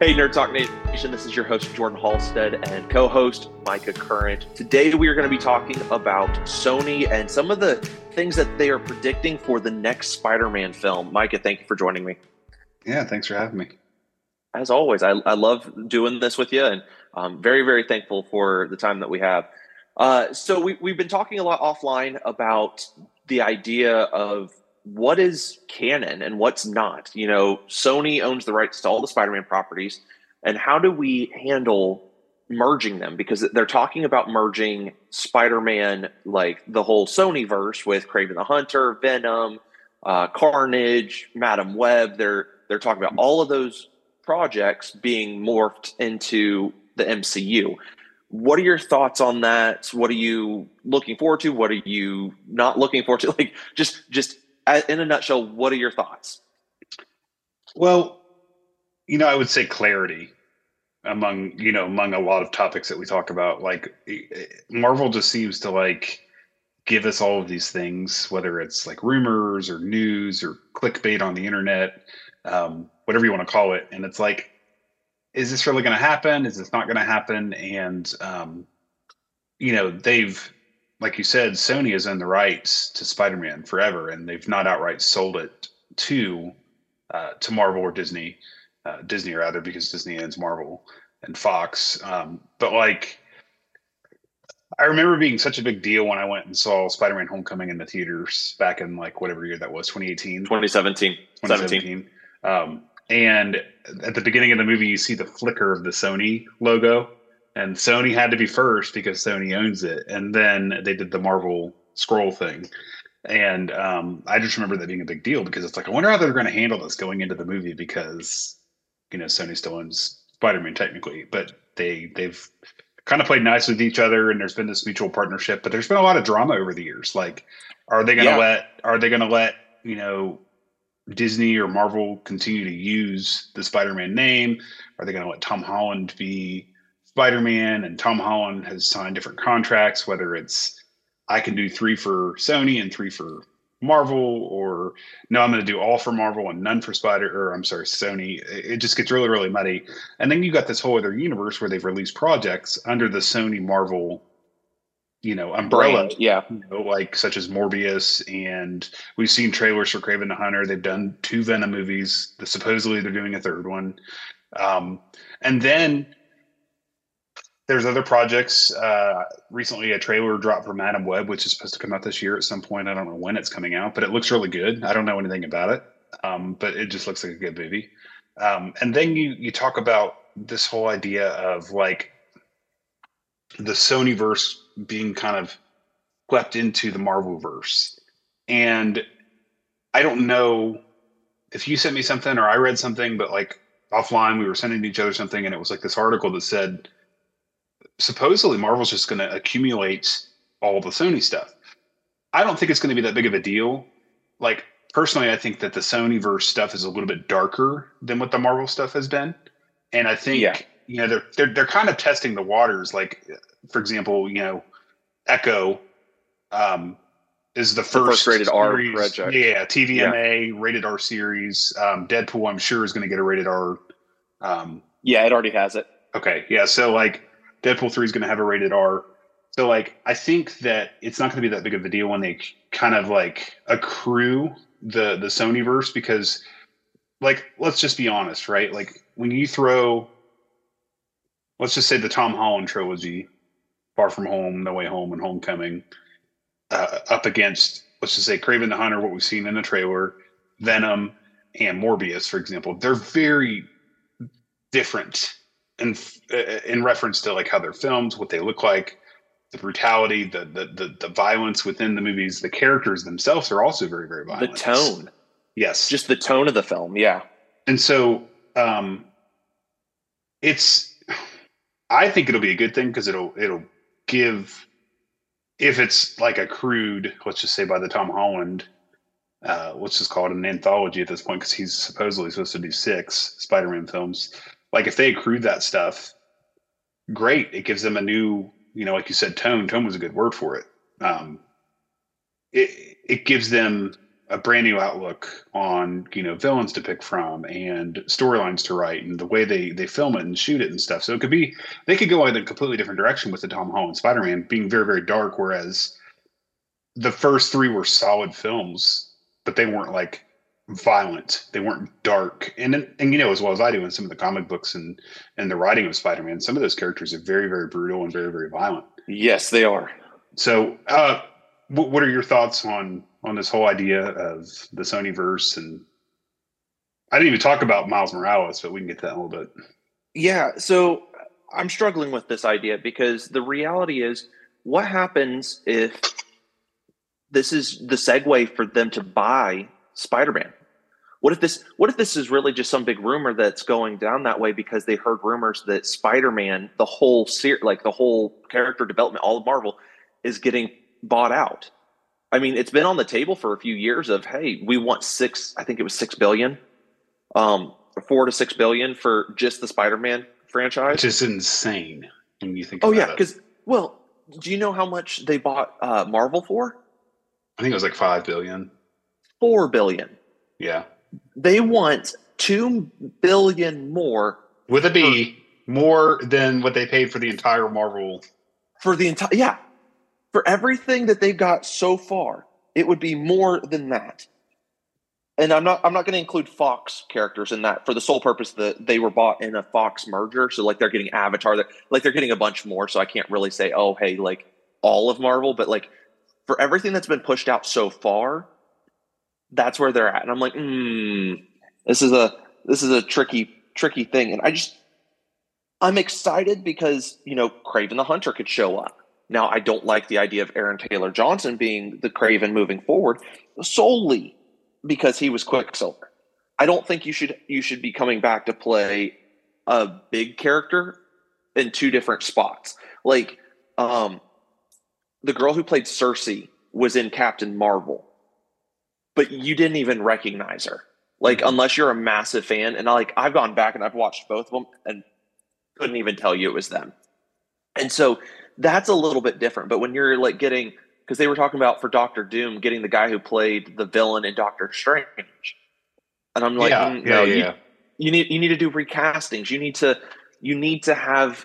Hey, Nerd Talk Nation, this is your host, Jordan Halstead, and co host, Micah Current. Today, we are going to be talking about Sony and some of the things that they are predicting for the next Spider Man film. Micah, thank you for joining me. Yeah, thanks for having me. As always, I, I love doing this with you, and I'm very, very thankful for the time that we have. Uh, so, we, we've been talking a lot offline about the idea of what is canon and what's not. You know, Sony owns the rights to all the Spider-Man properties, and how do we handle merging them? Because they're talking about merging Spider-Man, like the whole Sony verse, with Kraven the Hunter, Venom, uh, Carnage, Madam Web. They're they're talking about all of those projects being morphed into the MCU. What are your thoughts on that? What are you looking forward to? What are you not looking forward to? Like, just just in a nutshell, what are your thoughts? Well, you know, I would say clarity among you know among a lot of topics that we talk about. Like Marvel just seems to like give us all of these things, whether it's like rumors or news or clickbait on the internet, um, whatever you want to call it, and it's like, is this really going to happen? Is this not going to happen? And um, you know, they've like you said, Sony has owned the rights to Spider-Man forever, and they've not outright sold it to uh, to Marvel or Disney, uh, Disney rather, because Disney owns Marvel and Fox. Um, but like, I remember being such a big deal when I went and saw Spider-Man: Homecoming in the theaters back in like whatever year that was, 2018, 2017, 2017. Um, and at the beginning of the movie, you see the flicker of the Sony logo and Sony had to be first because Sony owns it, and then they did the Marvel scroll thing. And um, I just remember that being a big deal because it's like I wonder how they're going to handle this going into the movie because you know Sony still owns Spider-Man technically, but they they've kind of played nice with each other and there's been this mutual partnership. But there's been a lot of drama over the years. Like, are they going to yeah. let are they going to let you know Disney or Marvel continue to use the Spider-Man name? Are they going to let Tom Holland be Spider Man and Tom Holland has signed different contracts, whether it's I can do three for Sony and three for Marvel, or no, I'm going to do all for Marvel and none for Spider, or I'm sorry, Sony. It just gets really, really muddy. And then you got this whole other universe where they've released projects under the Sony Marvel, you know, umbrella. Brand, yeah. You know, like such as Morbius, and we've seen trailers for Kraven the Hunter. They've done two Venom movies. The, supposedly they're doing a third one. Um, and then there's other projects. Uh, recently, a trailer dropped for Madam Web, which is supposed to come out this year at some point. I don't know when it's coming out, but it looks really good. I don't know anything about it, um, but it just looks like a good movie. Um, and then you you talk about this whole idea of like the Sony verse being kind of swept into the Marvel verse, and I don't know if you sent me something or I read something, but like offline we were sending each other something, and it was like this article that said supposedly Marvel's just going to accumulate all the Sony stuff. I don't think it's going to be that big of a deal. Like personally, I think that the Sony verse stuff is a little bit darker than what the Marvel stuff has been, and I think yeah. you know they're they're they're kind of testing the waters. Like for example, you know, Echo um, is the first, the first rated series, R project. Yeah, TVMA yeah. rated R series. Um, Deadpool, I'm sure, is going to get a rated R. Um, yeah, it already has it. Okay, yeah. So like Deadpool 3 is going to have a rated R. So like I think that it's not going to be that big of a deal when they kind of like accrue the the Sony verse because like let's just be honest, right? Like when you throw let's just say the Tom Holland trilogy, Far From Home, No Way Home, and Homecoming, uh, up against let's just say Kraven the Hunter, what we've seen in the trailer, Venom, and Morbius, for example, they're very different in in reference to like how they're filmed, what they look like, the brutality, the the the, the violence within the movies, the characters themselves are also very very violent. The tone, yes, just the tone of the film, yeah. And so, um, it's I think it'll be a good thing because it'll it'll give if it's like a crude, let's just say by the Tom Holland, uh, let's just call it an anthology at this point because he's supposedly supposed to do six Spider-Man films like if they accrued that stuff, great. It gives them a new, you know, like you said, tone. Tone was a good word for it. Um, it it gives them a brand new outlook on you know villains to pick from and storylines to write and the way they they film it and shoot it and stuff. So it could be they could go in a completely different direction with the Tom Holland Spider Man being very very dark, whereas the first three were solid films, but they weren't like violent. They weren't dark. And and you know as well as I do in some of the comic books and and the writing of Spider Man, some of those characters are very very brutal and very very violent. Yes, they are. So, uh, what are your thoughts on on this whole idea of the Sony verse? And I didn't even talk about Miles Morales, but we can get to that in a little bit. Yeah. So I'm struggling with this idea because the reality is, what happens if this is the segue for them to buy Spider-Man? What if this? What if this is really just some big rumor that's going down that way because they heard rumors that Spider-Man, the whole series, like the whole character development, all of Marvel, is getting bought out. I mean, it's been on the table for a few years of, hey, we want six, I think it was six billion, um, four to six billion for just the Spider-Man franchise. Which is insane when you think Oh yeah, because well, do you know how much they bought uh, Marvel for? I think it was like five billion. Four billion. Yeah. They want two billion more with a B, for, more than what they paid for the entire Marvel. For the entire yeah, for everything that they've got so far, it would be more than that. And I'm not I'm not going to include Fox characters in that for the sole purpose that they were bought in a Fox merger. So like they're getting Avatar, that like they're getting a bunch more. So I can't really say, oh hey, like all of Marvel, but like for everything that's been pushed out so far, that's where they're at. And I'm like, hmm, this is a this is a tricky tricky thing. And I just I'm excited because you know Kraven the Hunter could show up. Now, I don't like the idea of Aaron Taylor Johnson being the Kraven moving forward solely because he was Quicksilver. I don't think you should you should be coming back to play a big character in two different spots. Like um the girl who played Sersi was in Captain Marvel, but you didn't even recognize her. Like mm-hmm. unless you're a massive fan, and I like I've gone back and I've watched both of them and couldn't even tell you it was them. And so that's a little bit different. But when you're like getting, because they were talking about for Doctor Doom, getting the guy who played the villain in Doctor Strange, and I'm like, yeah, mm, no, yeah, yeah. You, you need you need to do recastings. You need to you need to have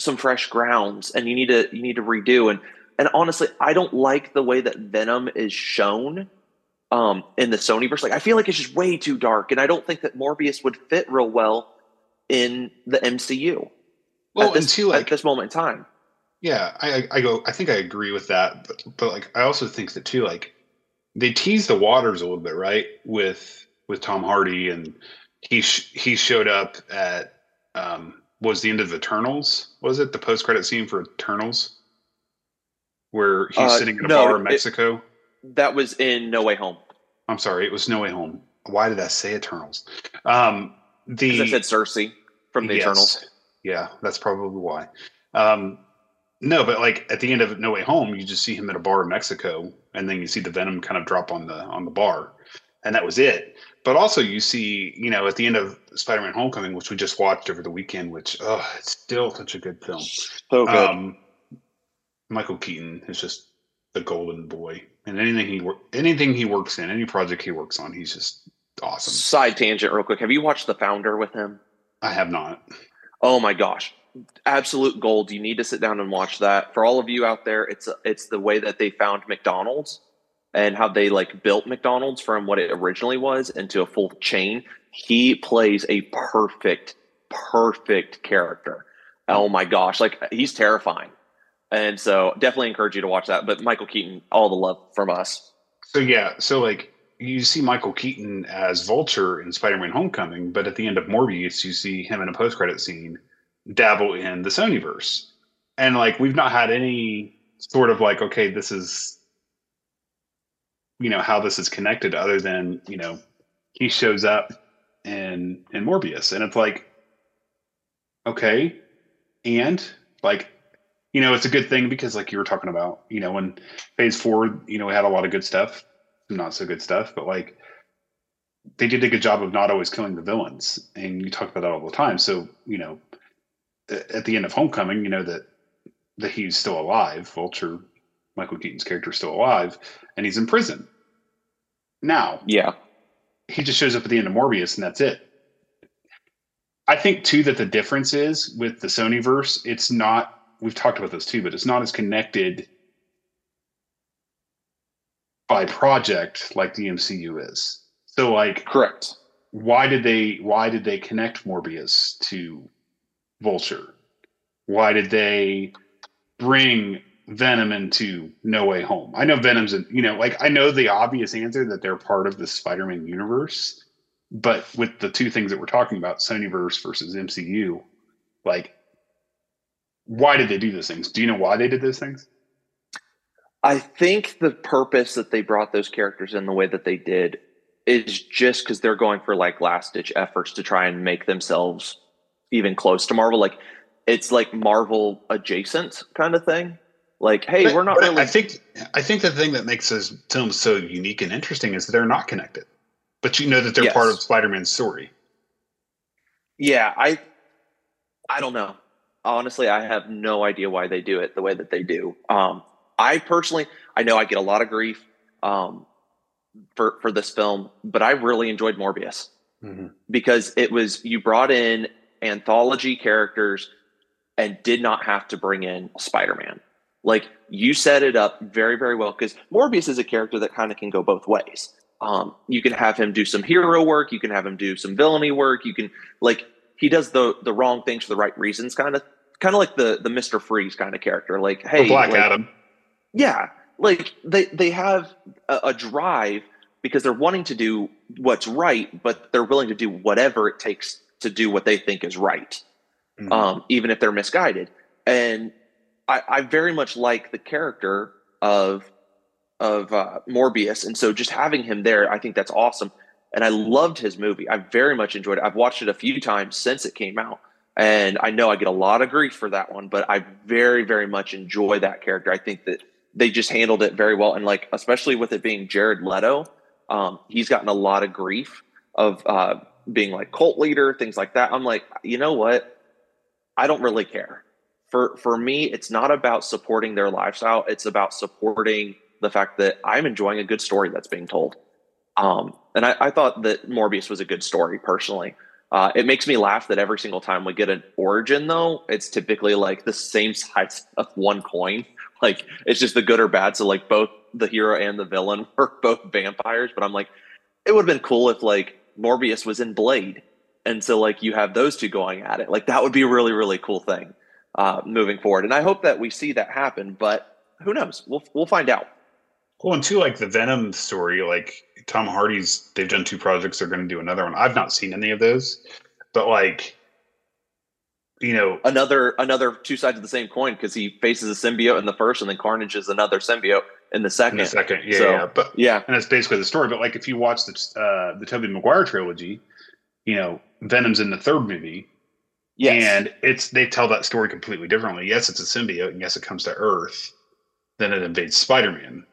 some fresh grounds, and you need to you need to redo. And and honestly, I don't like the way that Venom is shown um, in the Sony verse. Like, I feel like it's just way too dark, and I don't think that Morbius would fit real well in the MCU. Well, at this, like, at this moment in time. Yeah, I, I go. I think I agree with that, but but like I also think that too. Like they tease the waters a little bit, right? With with Tom Hardy, and he sh- he showed up at um, was the end of Eternals. Was it the post credit scene for Eternals, where he's uh, sitting in a no, bar in Mexico? It, that was in No Way Home. I'm sorry, it was No Way Home. Why did I say Eternals? Um, the I said Sersi from the yes, Eternals. Yeah, that's probably why. Um, no, but like at the end of No Way Home, you just see him at a bar in Mexico, and then you see the venom kind of drop on the on the bar, and that was it. But also, you see, you know, at the end of Spider-Man: Homecoming, which we just watched over the weekend, which oh, it's still such a good film. So good. Um, Michael Keaton is just the golden boy, and anything he anything he works in, any project he works on, he's just awesome. Side tangent, real quick. Have you watched The Founder with him? I have not. Oh my gosh, absolute gold. You need to sit down and watch that. For all of you out there, it's it's the way that they found McDonald's and how they like built McDonald's from what it originally was into a full chain. He plays a perfect, perfect character. Oh my gosh, like he's terrifying. And so definitely encourage you to watch that. But Michael Keaton, all the love from us. So yeah, so like you see Michael Keaton as Vulture in Spider-Man: Homecoming, but at the end of Morbius, you see him in a post-credit scene dabble in the Sonyverse, and like we've not had any sort of like, okay, this is you know how this is connected, other than you know he shows up in in Morbius, and it's like, okay, and like you know it's a good thing because like you were talking about, you know, when Phase Four, you know, we had a lot of good stuff not so good stuff, but like they did a good job of not always killing the villains, and you talk about that all the time. So you know, at the end of Homecoming, you know that that he's still alive. Vulture, Michael Keaton's character, is still alive, and he's in prison. now. Yeah. He just shows up at the end of Morbius and that's it. I think too that the difference is with the Sony verse, it's not we've talked about this too, but it's not as connected by project like the MCU is. So like correct. Why did they why did they connect Morbius to Vulture? Why did they bring Venom into No Way Home? I know Venom's in, you know, like I know the obvious answer that they're part of the Spider-Man universe, but with the two things that we're talking about, Sonyverse versus MCU, like why did they do those things? Do you know why they did those things? I think the purpose that they brought those characters in the way that they did is just because they're going for like last ditch efforts to try and make themselves even close to Marvel. Like it's like Marvel adjacent kind of thing. Like, hey, but, we're not really. I think I think the thing that makes those films so unique and interesting is that they're not connected, but you know that they're yes. part of Spider-Man's story. Yeah, I I don't know. Honestly, I have no idea why they do it the way that they do. Um, I personally, I know I get a lot of grief um, for for this film, but I really enjoyed Morbius mm-hmm. because it was you brought in anthology characters and did not have to bring in Spider Man. Like you set it up very very well because Morbius is a character that kind of can go both ways. Um, you can have him do some hero work, you can have him do some villainy work, you can like he does the the wrong things for the right reasons, kind of kind of like the the Mister Freeze kind of character. Like hey, Black like, Adam yeah, like they they have a, a drive because they're wanting to do what's right, but they're willing to do whatever it takes to do what they think is right, mm-hmm. um, even if they're misguided. And I, I, very much like the character of of uh, Morbius, and so just having him there, I think that's awesome. And I loved his movie. I very much enjoyed it. I've watched it a few times since it came out, and I know I get a lot of grief for that one, but I very, very much enjoy that character. I think that they just handled it very well. And like, especially with it being Jared Leto, um, he's gotten a lot of grief of uh, being like cult leader, things like that. I'm like, you know what? I don't really care. For for me, it's not about supporting their lifestyle. It's about supporting the fact that I'm enjoying a good story that's being told. Um, and I, I thought that Morbius was a good story personally. Uh, it makes me laugh that every single time we get an origin, though, it's typically like the same size of one coin. Like it's just the good or bad. So like both the hero and the villain were both vampires. But I'm like, it would have been cool if like Morbius was in Blade, and so like you have those two going at it. Like that would be a really really cool thing uh, moving forward. And I hope that we see that happen. But who knows? We'll we'll find out. Well, and two like the Venom story, like Tom Hardy's, they've done two projects. They're going to do another one. I've not seen any of those, but like you know another another two sides of the same coin because he faces a symbiote in the first and then carnage is another symbiote in the second in the second yeah, so, yeah but yeah and that's basically the story but like if you watch the uh the Tobey Maguire trilogy you know Venom's in the third movie yes. and it's they tell that story completely differently yes it's a symbiote and yes it comes to earth then it invades Spider-Man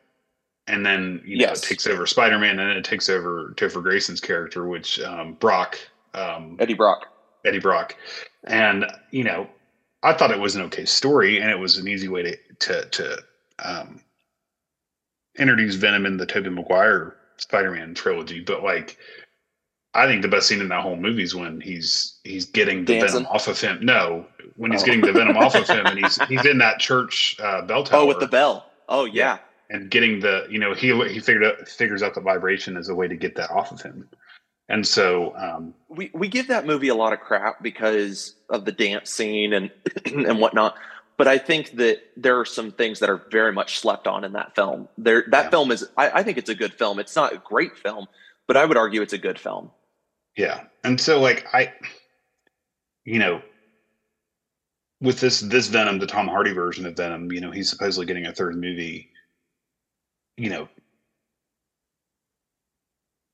and then you know yes. it takes over Spider-Man and it takes over Topher Grace's character which um Brock um Eddie Brock Eddie Brock and you know, I thought it was an okay story, and it was an easy way to to to um, introduce Venom in the Tobey Maguire Spider-Man trilogy. But like, I think the best scene in that whole movie is when he's he's getting the Dancing. venom off of him. No, when he's oh. getting the venom off of him, and he's he's in that church uh, bell tower. Oh, with the bell. Oh yeah. yeah. And getting the you know he he figured out figures out the vibration as a way to get that off of him. And so um, we we give that movie a lot of crap because of the dance scene and and whatnot. But I think that there are some things that are very much slept on in that film. There, that yeah. film is. I, I think it's a good film. It's not a great film, but I would argue it's a good film. Yeah, and so like I, you know, with this this Venom, the Tom Hardy version of Venom, you know, he's supposedly getting a third movie. You know,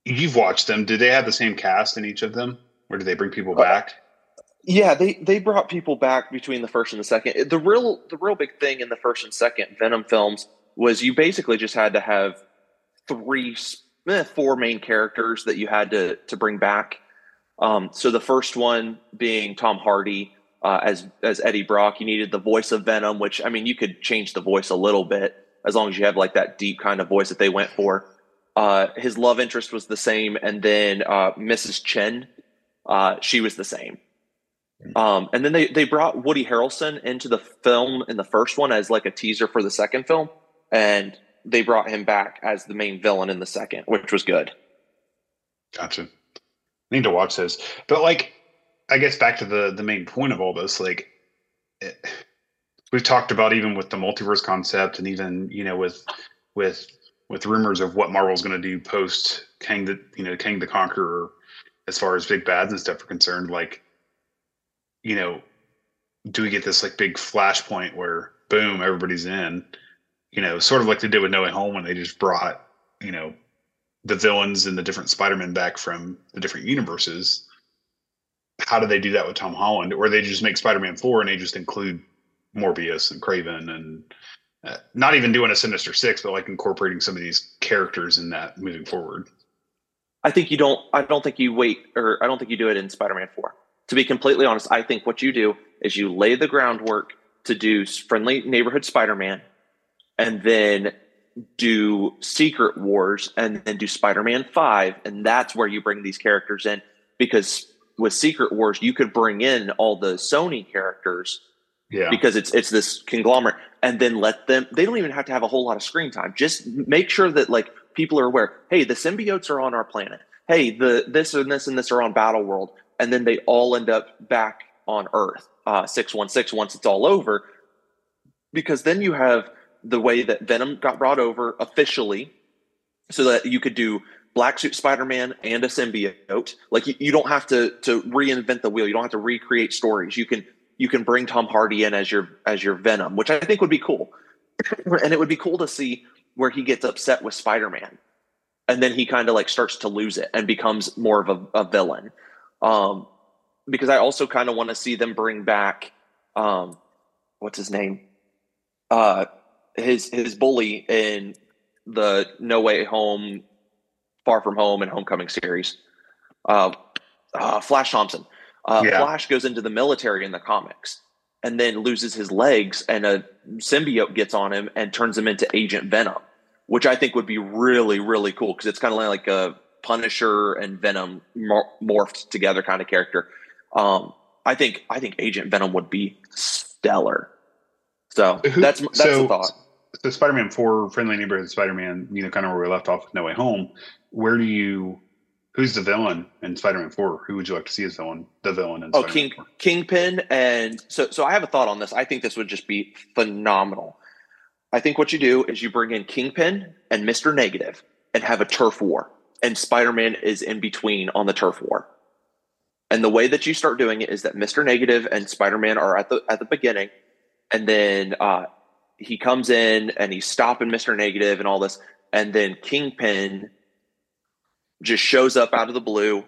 You've watched them. Did they have the same cast in each of them, or did they bring people back? Yeah, they they brought people back between the first and the second. The real the real big thing in the first and second Venom films was you basically just had to have three, eh, four main characters that you had to to bring back. Um, so the first one being Tom Hardy uh, as as Eddie Brock. You needed the voice of Venom, which I mean you could change the voice a little bit as long as you have like that deep kind of voice that they went for. Uh, his love interest was the same, and then uh, Mrs. Chen, uh, she was the same. Um, and then they they brought Woody Harrelson into the film in the first one as like a teaser for the second film, and they brought him back as the main villain in the second, which was good. Gotcha. I need to watch this, but like, I guess back to the the main point of all this, like, it, we've talked about even with the multiverse concept, and even you know with with with rumors of what Marvel's going to do post Kang the you know Kang the Conqueror, as far as big bads and stuff are concerned, like you know, do we get this like big flashpoint where boom, everybody's in? You know, sort of like they did with No Way Home when they just brought, you know, the villains and the different Spider-Man back from the different universes. How do they do that with Tom Holland? Or they just make Spider-Man 4 and they just include Morbius and Kraven and uh, not even doing a Sinister Six, but like incorporating some of these characters in that moving forward. I think you don't. I don't think you wait, or I don't think you do it in Spider-Man Four to be completely honest, I think what you do is you lay the groundwork to do friendly neighborhood Spider-Man and then do Secret Wars and then do Spider-Man 5 and that's where you bring these characters in because with Secret Wars you could bring in all the Sony characters yeah. because it's it's this conglomerate and then let them they don't even have to have a whole lot of screen time just make sure that like people are aware hey the symbiotes are on our planet hey the this and this and this are on battle world and then they all end up back on Earth, uh, 616, once it's all over. Because then you have the way that Venom got brought over officially so that you could do Black Suit Spider Man and a symbiote. Like you, you don't have to to reinvent the wheel. You don't have to recreate stories. You can you can bring Tom Hardy in as your as your Venom, which I think would be cool. and it would be cool to see where he gets upset with Spider Man, and then he kind of like starts to lose it and becomes more of a, a villain. Um, because I also kind of want to see them bring back um, what's his name? Uh, his his bully in the No Way Home, Far From Home, and Homecoming series. Uh, uh, Flash Thompson. Uh, yeah. Flash goes into the military in the comics and then loses his legs, and a symbiote gets on him and turns him into Agent Venom, which I think would be really really cool because it's kind of like a Punisher and Venom morphed together kind of character. Um, I think I think Agent Venom would be stellar. So Who, that's that's so, the thought. So Spider-Man Four, Friendly Neighborhood Spider-Man, you know, kind of where we left off with No Way Home. Where do you? Who's the villain in Spider-Man Four? Who would you like to see as villain? The villain in oh, King 4? Kingpin, and so so I have a thought on this. I think this would just be phenomenal. I think what you do is you bring in Kingpin and Mister Negative and have a turf war and Spider-Man is in between on the turf war. And the way that you start doing it is that Mr. Negative and Spider-Man are at the at the beginning, and then uh, he comes in and he's stopping Mr. Negative and all this, and then Kingpin just shows up out of the blue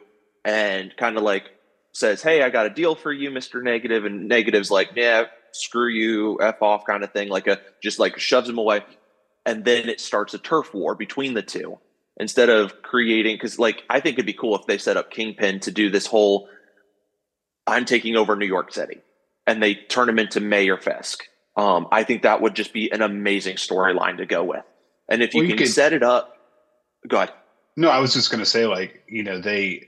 and kind of like says, "Hey, I got a deal for you, Mr. Negative," and Negative's like, "Yeah, screw you, f off," kind of thing, like a just like shoves him away, and then it starts a turf war between the two instead of creating because like i think it'd be cool if they set up kingpin to do this whole i'm taking over new york city and they turn him into mayor fisk. Um, i think that would just be an amazing storyline to go with. And if you well, can you could, set it up go ahead no i was just going to say like you know they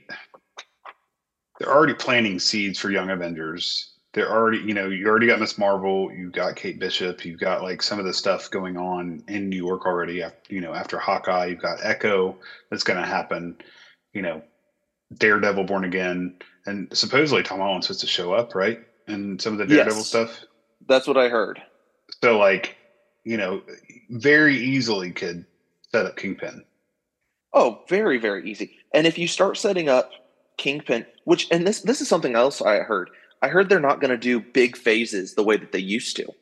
they're already planting seeds for young avengers they're already, you know, you already got Miss Marvel, you've got Kate Bishop, you've got like some of the stuff going on in New York already. You know, after Hawkeye, you've got Echo that's going to happen. You know, Daredevil, Born Again, and supposedly Tom Holland's supposed to show up, right? And some of the Daredevil yes, stuff. That's what I heard. So, like, you know, very easily could set up Kingpin. Oh, very, very easy. And if you start setting up Kingpin, which and this this is something else I heard I heard they're not going to do big phases the way that they used to.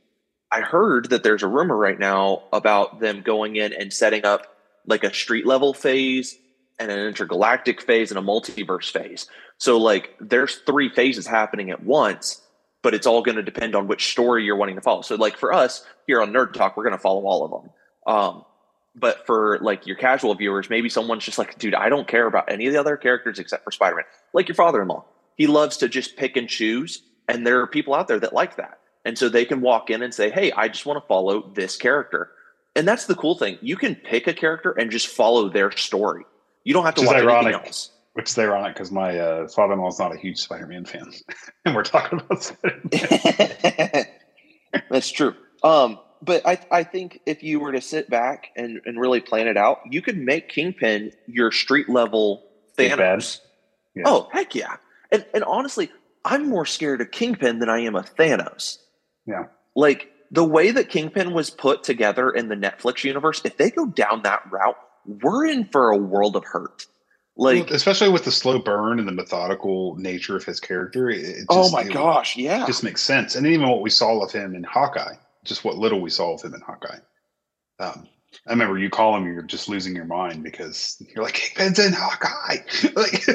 I heard that there's a rumor right now about them going in and setting up like a street level phase and an intergalactic phase and a multiverse phase. So like there's three phases happening at once, but it's all going to depend on which story you're wanting to follow. So like for us here on Nerd Talk, we're going to follow all of them. Um, but for like your casual viewers, maybe someone's just like, dude, I don't care about any of the other characters except for Spider-Man. Like your father-in-law he loves to just pick and choose. And there are people out there that like that. And so they can walk in and say, Hey, I just want to follow this character. And that's the cool thing. You can pick a character and just follow their story. You don't have to Which watch ironic. anything else. Which is ironic because my uh, father-in-law is not a huge Spider-Man fan, and we're talking about Spider-Man. That's true. Um, but I, I think if you were to sit back and, and really plan it out, you could make Kingpin your street level. Thanos. Yeah. Oh, heck yeah. And and honestly, I'm more scared of Kingpin than I am of Thanos. Yeah. Like the way that Kingpin was put together in the Netflix universe, if they go down that route, we're in for a world of hurt. Like, Well, especially with the slow burn and the methodical nature of his character. It, it oh just, oh my it gosh, yeah. just makes sense. And even what we saw of him in Hawkeye, just what little we saw of him in Hawkeye. Um, I remember you call him, you're just losing your mind because you're like, Kingpin's in Hawkeye. like,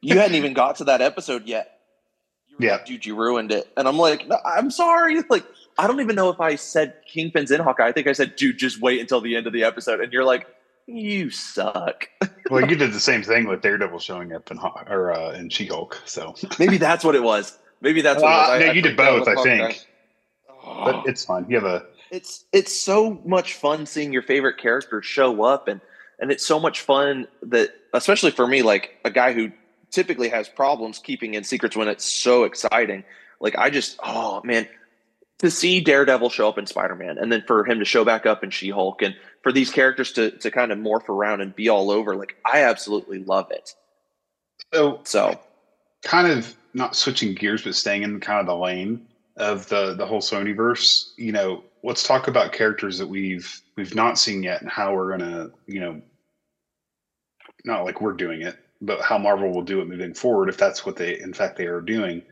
you hadn't even got to that episode yet. You Yeah. like, dude, you ruined it. And I'm like, no, I'm sorry. Like, I don't even know if I said Kingpin's in Hawkeye. I think I said, dude, just wait until the end of the episode. And you're like, you suck. well, you did the same thing with Daredevil showing up in Haw- or uh, in She-Hulk. So, Maybe that's what it was. Maybe that's what it was. Uh, I- no, I you did both, I Hawkeye. Think. But it's fine. You have a it's it's so much fun seeing your favorite characters show up and and it's so much fun that especially for me like a guy who typically has problems keeping in secrets when it's so exciting like i just oh man to see daredevil show up in spider-man and then for him to show back up in she-hulk and for these characters to to kind of morph around and be all over like i absolutely love it so so kind of not switching gears, but staying in kind of the lane of the the whole Sonyverse. You know, let's talk about characters that we've we've not seen yet and how we're gonna, you know, not like we're doing it, but how Marvel will do it moving forward if that's what they in fact they are doing.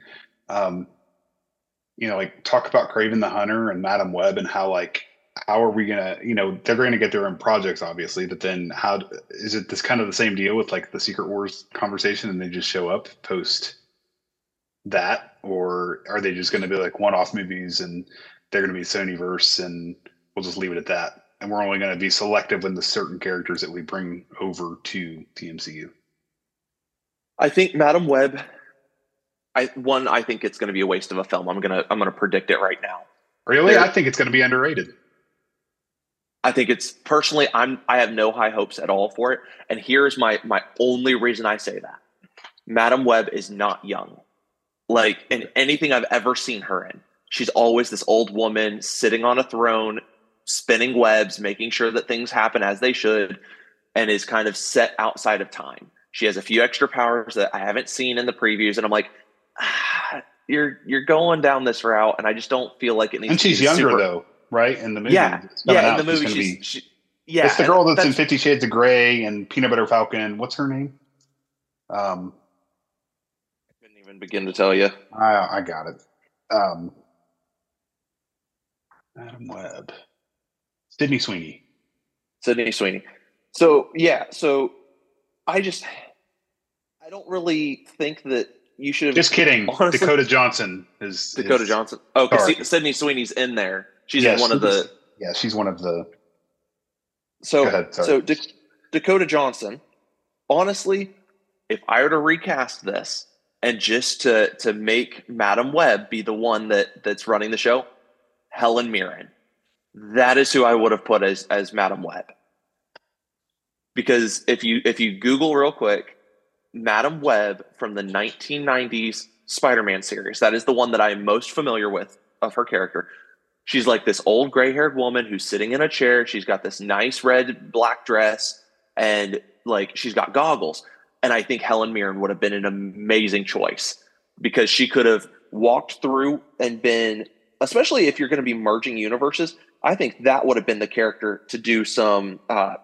Um, you know, like talk about Kraven the Hunter and Madam Web and how like how are we gonna you know they're going to get their own projects obviously but then how is it this kind of the same deal with like the secret wars conversation and they just show up post that or are they just going to be like one-off movies and they're going to be sonyverse and we'll just leave it at that and we're only going to be selective in the certain characters that we bring over to the mcu I think Madam Web. I one. I think it's going to be a waste of a film. I'm gonna. I'm gonna predict it right now. really i think it's going to be underrated I think it's personally. I'm. I have no high hopes at all for it. And here's my my only reason I say that. Madam Web is not young. Like in anything I've ever seen her in, she's always this old woman sitting on a throne, spinning webs, making sure that things happen as they should, and is kind of set outside of time. She has a few extra powers that I haven't seen in the previews, and I'm like, ah, you're you're going down this route, and I just don't feel like it needs. and to be she's younger super- though right in the movie Yeah, yeah. out, In the movie, gonna she's be- she, yeah. it's the girl that's, in Fifty Shades of Grey and Peanut Butter Falcon. What's her name? Um, even begin to tell you. I I got it. Um, Adam Webb, Sydney Sweeney. Sydney Sweeney. So yeah, so I just I don't really think that you should have Just kidding. Honestly- Dakota Johnson is Dakota is- Johnson. Oh, because. Sydney Sweeney's in there. She's Yes, one of the Yeah, she's one of the. so ahead, so Da- Dakota Johnson. Honestly, if I were to recast this and just to to make Madam Web be the one that that's running the show, Helen Mirren. That is who I would have put as as Madam Web. Because if you if you Google real quick, Madam Web from the 1990s Spider-Man series, that is the one that I am most familiar with of her character. She's like this old gray-haired woman who's sitting in a chair. She's got this nice red black dress and like she's got goggles. And I think Helen Mirren would have been an amazing choice because she could have walked through and been, especially if you're going to be merging universes. I think that would have been the character to do some, uh,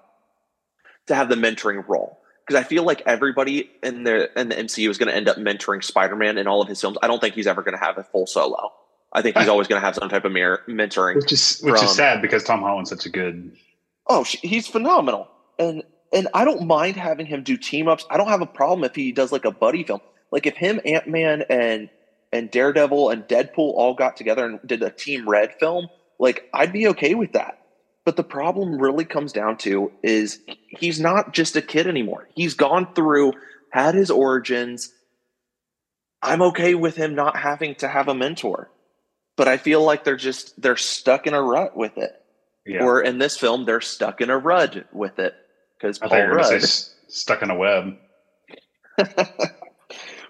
to have the mentoring role. Because I feel like everybody in the in the MCU is going to end up mentoring Spider-Man in all of his films. I don't think he's ever going to have a full solo. I think he's always going to have some type of mir- mentoring. Which is which From- is sad because Tom Holland's such a good. Oh, he's phenomenal, and and I don't mind having him do team ups. I don't have a problem if he does like a buddy film. Like if him, Ant Man, and and Daredevil and Deadpool all got together and did a Team Red film, like I'd be okay with that. But the problem really comes down to is he's not just a kid anymore. He's gone through, had his origins. I'm okay with him not having to have a mentor, but I feel like they're just they're stuck in a rut with it. Yeah. Or in this film, they're stuck in a rut with it because Paul Rudd stuck in a web.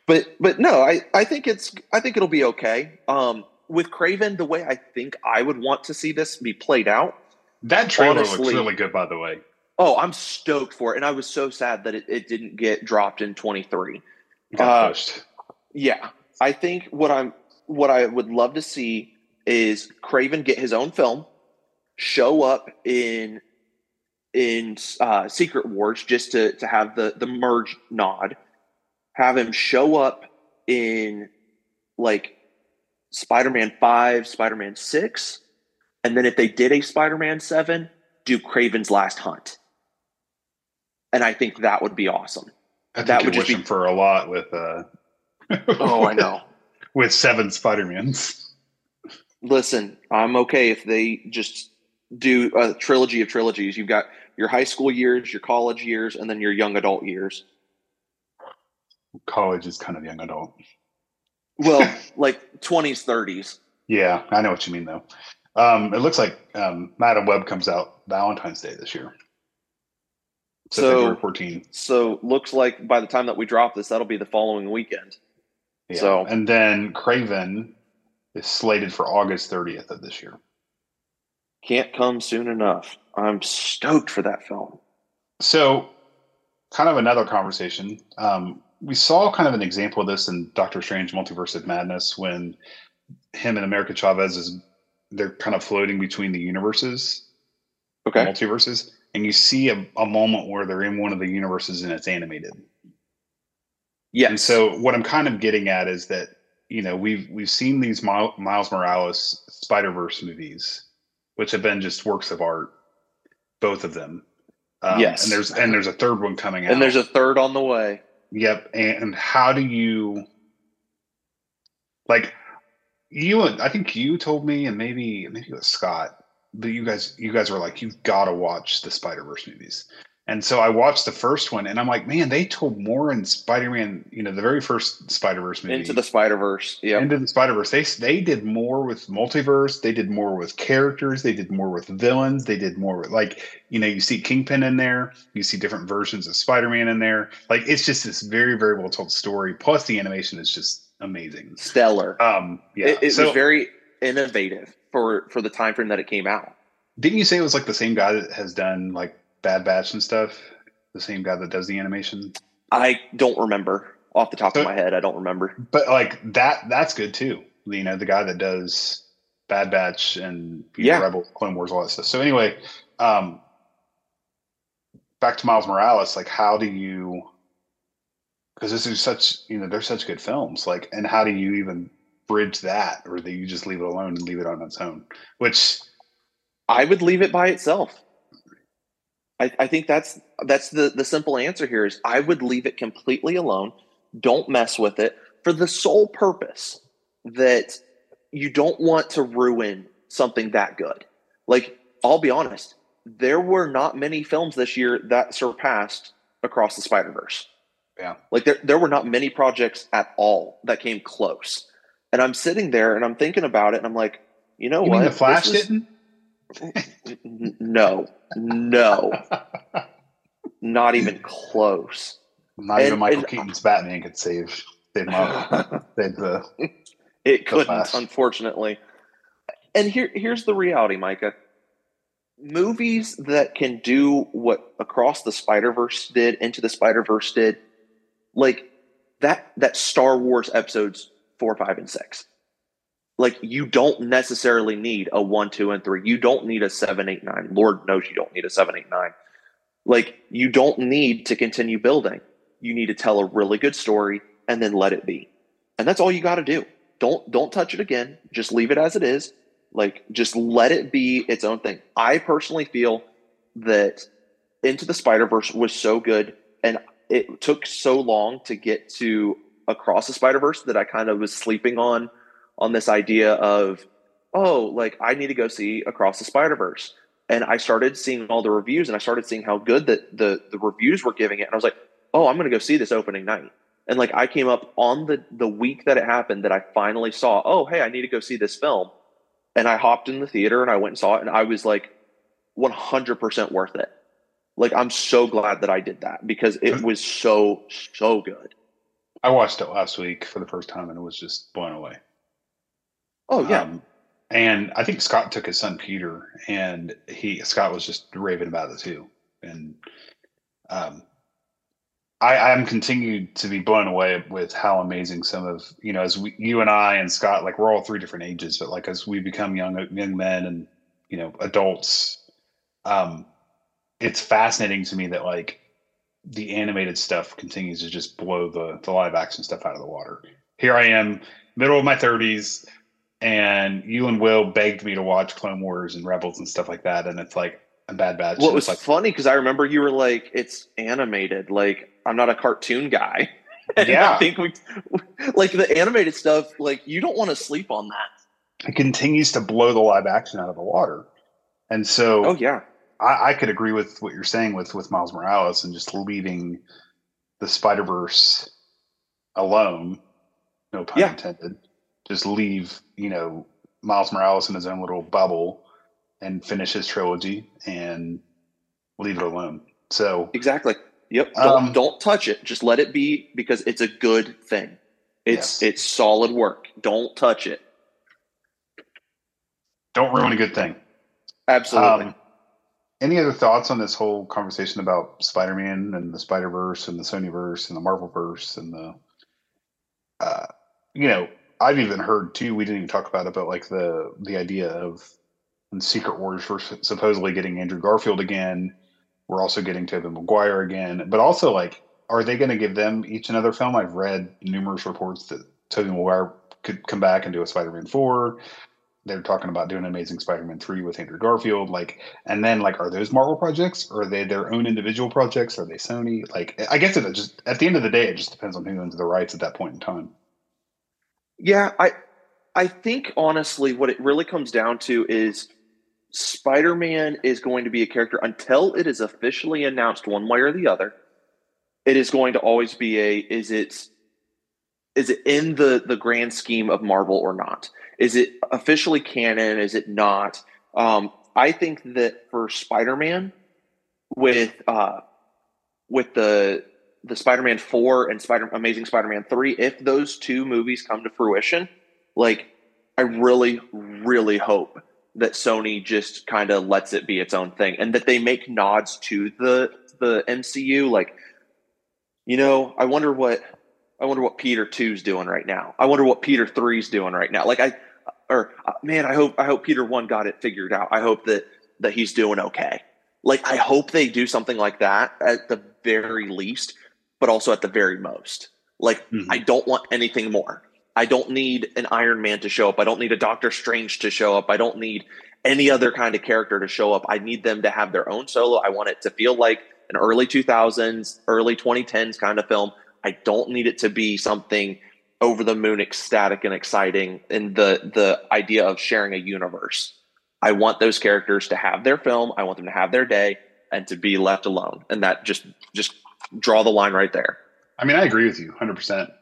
but but no, I I think it's I think it'll be okay. Um, with Kraven, the way I think I would want to see this be played out. That trailer honestly, looks really good, by the way. Oh, I'm stoked for it, and I was so sad that it, it didn't get dropped in 23. Uh, yeah, I think what I'm what I would love to see is Kraven get his own film, show up in in uh, Secret Wars just to to have the the merge nod, have him show up in like Spider-Man 5, Spider-Man 6, and then if they did a Spider-Man 7, do Kraven's Last Hunt. And I think that would be awesome. I that would just be for a lot with uh Oh, I know. with seven Spider-Mans. Listen, I'm okay if they just do a trilogy of trilogies. You've got your high school years, your college years, and then your young adult years. College is kind of young adult. Well, like 20s, 30s. Yeah, I know what you mean, though. Um, it looks like um, Madame Web comes out Valentine's Day this year. So, February 14. So looks like by the time that we drop this, that'll be the following weekend. Yeah. So and then Kraven is slated for August 30th of this year. Can't come soon enough. I'm stoked for that film. So, kind of another conversation. Um, we saw kind of an example of this in Doctor Strange: Multiverse of Madness when him and America Chavez is they're kind of floating between the universes, okay, multiverses, and you see a, a moment where they're in one of the universes and it's animated. Yeah. And so what I'm kind of getting at is that you know we've we've seen these Miles Morales Spider Verse movies, which have been just works of art, both of them. Um, yes. And there's and there's a third one coming out. And there's a third on the way. Yep. And how do you like you I think you told me and maybe maybe it was Scott, but you guys you guys were like, you've got to watch the Spider Verse movies. And so I watched the first one and I'm like, man, they told more in Spider-Man, you know, the very first Spider-Verse movie. Into the Spider-Verse. Yeah. Into the Spider-Verse. They they did more with multiverse, they did more with characters, they did more with villains, they did more with like, you know, you see Kingpin in there, you see different versions of Spider-Man in there. Like it's just this very, very well told story. Plus the animation is just amazing. Stellar. Um yeah. It, it so, was very innovative for for the time frame that it came out. Didn't you say it was like the same guy that has done like Bad Batch and stuff? The same guy that does the animation? I don't remember off the top so, of my head. I don't remember. But like that, that's good too. You know, the guy that does Bad Batch and yeah. Know, Rebel, Clone Wars, all that stuff. So anyway, um, back to Miles Morales. Like, how do you? Because this is such, you know, they're such good films. Like, and how do you even bridge that, or do you just leave it alone and leave it on its own? Which I would leave it by itself. I, I think that's that's the the simple answer here is I would leave it completely alone. Don't mess with it for the sole purpose that you don't want to ruin something that good. Like I'll be honest, there were not many films this year that surpassed Across the Spider Verse. Yeah, like there there were not many projects at all that came close. And I'm sitting there and I'm thinking about it and I'm like, you know you what? the Flash was, didn't? No, no, not even close. Not and, even Michael and, Keaton's Batman could save save, save the. It couldn't, unfortunately. And here, here's the reality, Micah. Movies that can do what Across the Spider Verse did, Into the Spider Verse did, like that. That Star Wars episodes four, five, and six like you don't necessarily need a one, two, and three. You don't need a seven, eight, nine. Lord knows you don't need a seven, eight, nine. Like you don't need to continue building. You need to tell a really good story and then let it be. And that's all you got to do. Don't don't touch it again. Just leave it as it is. Like just let it be its own thing. I personally feel that Into the Spider-Verse was so good and it took so long to get to across the Spider-Verse that I kind of was sleeping on on this idea of, oh, like I need to go see Across the Spider Verse. And I started seeing all the reviews and I started seeing how good that the the reviews were giving it. And I was like, oh, I'm gonna go see this opening night. And like I came up on the the week that it happened that I finally saw, oh, hey, I need to go see this film. And I hopped in the theater and I went and saw it. And I was like, 100% worth it. Like I'm so glad that I did that because it was so so good. I watched it last week for the first time and it was just blown away. Oh yeah. Um, and I think Scott took his son Peter and he Scott was just raving about it too. And um I, I'm continued to be blown away with how amazing some of you know as we, you and I and Scott like we're all three different ages, but like as we become young young men and you know adults, um, it's fascinating to me that like the animated stuff continues to just blow the the live action stuff out of the water. Here I am, middle of my thirties, and you and Will begged me to watch Clone Wars and Rebels and stuff like that, and it's like a bad batch. Well, it was like, funny because I remember you were like, "It's animated." Like I'm not a cartoon guy. yeah, I think we like the animated stuff. Like you don't want to sleep on that. It continues to blow the live action out of the water, and so oh yeah, I, I could agree with what you're saying with with Miles Morales and just leaving the Spider Verse alone. No pun yeah. intended. Just leave you know Miles Morales in his own little bubble and finish his trilogy and leave it alone. So exactly. Yep. Don't, um, don't touch it. Just let it be because it's a good thing. It's yes. it's solid work. Don't touch it. Don't ruin a good thing. Absolutely. Um, any other thoughts on this whole conversation about Spider-Man and the Spider-Verse and the Sony-verse and the Marvel-verse and the uh, you know, I've even heard too, we didn't even talk about it, but like the the idea of Secret Wars for supposedly getting Andrew Garfield again. We're also getting Tobey Maguire again, but also like, are they going to give them each another film? I've read numerous reports that Tobey Maguire could come back and do a Spider-Man four. They're talking about doing Amazing Spider-Man three with Andrew Garfield. Like, and then like, are those Marvel projects? Or are they their own individual projects? Are they Sony? Like, I guess it just at the end of the day, it just depends on who owns the rights at that point in time. Yeah, I I think honestly, what it really comes down to is Spider Man is going to be a character until it is officially announced one way or the other. It is going to always be a is it is it in the the grand scheme of Marvel or not? Is it officially canon? Is it not? Um, I think that for Spider Man, with uh, with the the Spider Man four and Spider Amazing Spider Man three, if those two movies come to fruition, like I really really hope that Sony just kind of lets it be its own thing and that they make nods to the the MCU like you know I wonder what I wonder what Peter 2's doing right now. I wonder what Peter 3's doing right now. Like I or uh, man, I hope I hope Peter 1 got it figured out. I hope that that he's doing okay. Like I hope they do something like that at the very least, but also at the very most. Like mm-hmm. I don't want anything more. I don't need an Iron Man to show up. I don't need a Doctor Strange to show up. I don't need any other kind of character to show up. I need them to have their own solo. I want it to feel like an early 2000s, early 2010s kind of film. I don't need it to be something over the moon ecstatic and exciting in the the idea of sharing a universe. I want those characters to have their film. I want them to have their day and to be left alone. And that just just draw the line right there. I mean, I agree with you 100%.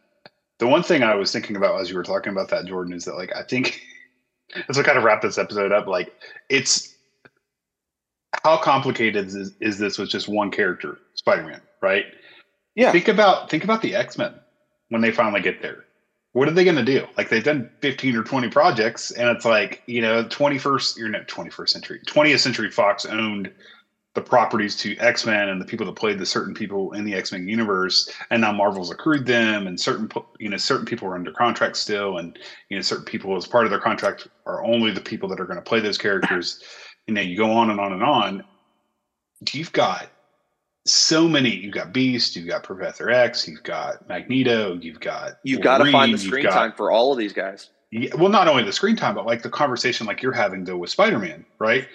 The one thing I was thinking about as you were talking about that, Jordan, is that like I think as we kind of wrap this episode up, like it's how complicated is, is this with just one character, Spider-Man, right? Yeah. Think about think about the X-Men when they finally get there. What are they going to do? Like they've done 15 or 20 projects and it's like, you know, 21st, you're not 21st century, 20th century Fox owned the properties to X Men and the people that played the certain people in the X Men universe, and now Marvel's accrued them, and certain you know certain people are under contract still, and you know certain people as part of their contract are only the people that are going to play those characters. You know, you go on and on and on. You've got so many. You've got Beast, you've got Professor X, you've got Magneto, you've got you've got to find the screen got, time for all of these guys. Yeah, well, not only the screen time, but like the conversation like you're having though with Spider Man, right?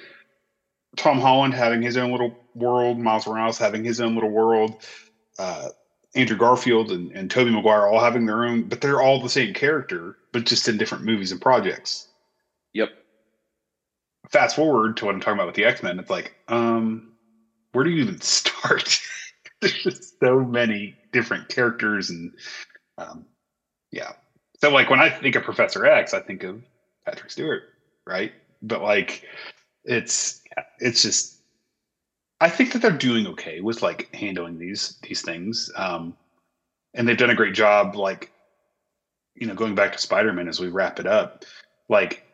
Tom Holland having his own little world, Miles Morales having his own little world, uh, Andrew Garfield and, and Tobey Maguire all having their own, but they're all the same character, but just in different movies and projects. Yep. Fast forward to what I'm talking about with the X Men, it's like, um, where do you even start? There's just so many different characters, and um, yeah. So, like when I think of Professor X, I think of Patrick Stewart, right? But like, it's it's just I think that they're doing okay with like handling these these things, um, and they've done a great job. Like, you know, going back to Spider Man as we wrap it up, like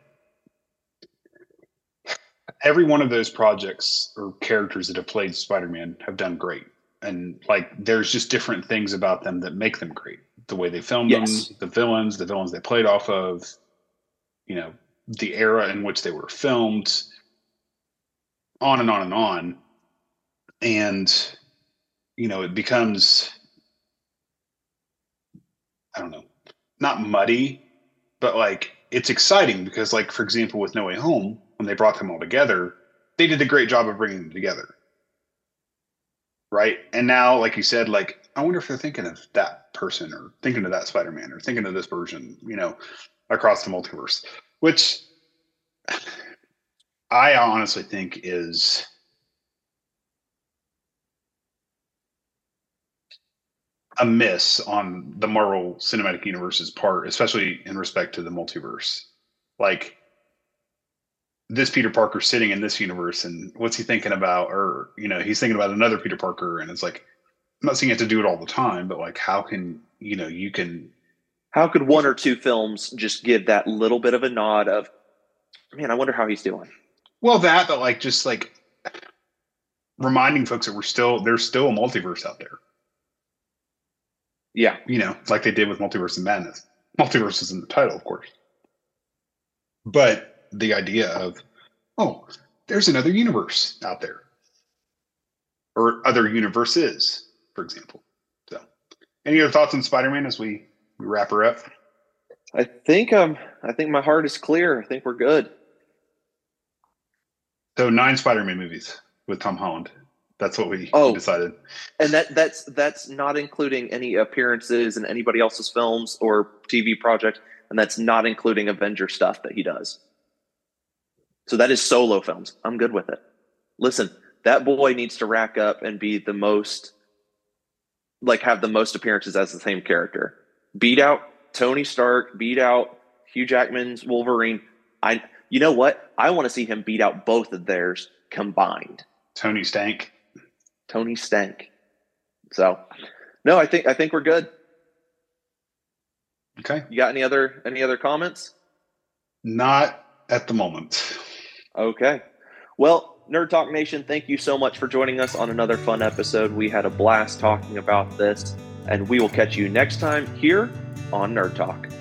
every one of those projects or characters that have played Spider Man have done great, and like there's just different things about them that make them great. The way they filmed yes. them, the villains, the villains they played off of, you know, the era in which they were filmed, on and on and on. And you know it becomes i don't know not muddy but like it's exciting because like for example with no way home when they brought them all together they did a great job of bringing them together. Right? And now like you said like i wonder if they're thinking of that person or thinking of that spider-man or thinking of this version you know across the multiverse which i honestly think is a miss on the Marvel Cinematic Universe's part, especially in respect to the multiverse. Like this Peter Parker sitting in this universe, and what's he thinking about? Or you know, he's thinking about another Peter Parker, and it's like I'm not saying you have to do it all the time, but like how can you know you can? How could one or two films just give that little bit of a nod of, man, I wonder how he's doing. Well, that, but like just like reminding folks that we're still there's still a multiverse out there. Yeah. You know, like they did with Multiverse and Madness. Multiverse is in the title, of course. But the idea of, oh, there's another universe out there. Or other universes, for example. So any other thoughts on Spider-Man as we, we wrap her up? I think um I think my heart is clear. I think we're good. So nine Spider-Man movies with Tom Holland. That's what we, oh, decided. And that that's that's not including any appearances in anybody else's films or TV project, and that's not including Avenger stuff that he does. So that is solo films. I'm good with it. Listen, that boy needs to rack up and be the most like have the most appearances as the same character. Beat out Tony Stark, beat out Hugh Jackman's Wolverine. I you know what? I want to see him beat out both of theirs combined. Tony Stank. Tony Stank. So, no, I think I think we're good. Okay. You got any other any other comments? Not at the moment. Okay. Well, Nerd Talk Nation, thank you so much for joining us on another fun episode. We had a blast talking about this, and we will catch you next time here on Nerd Talk.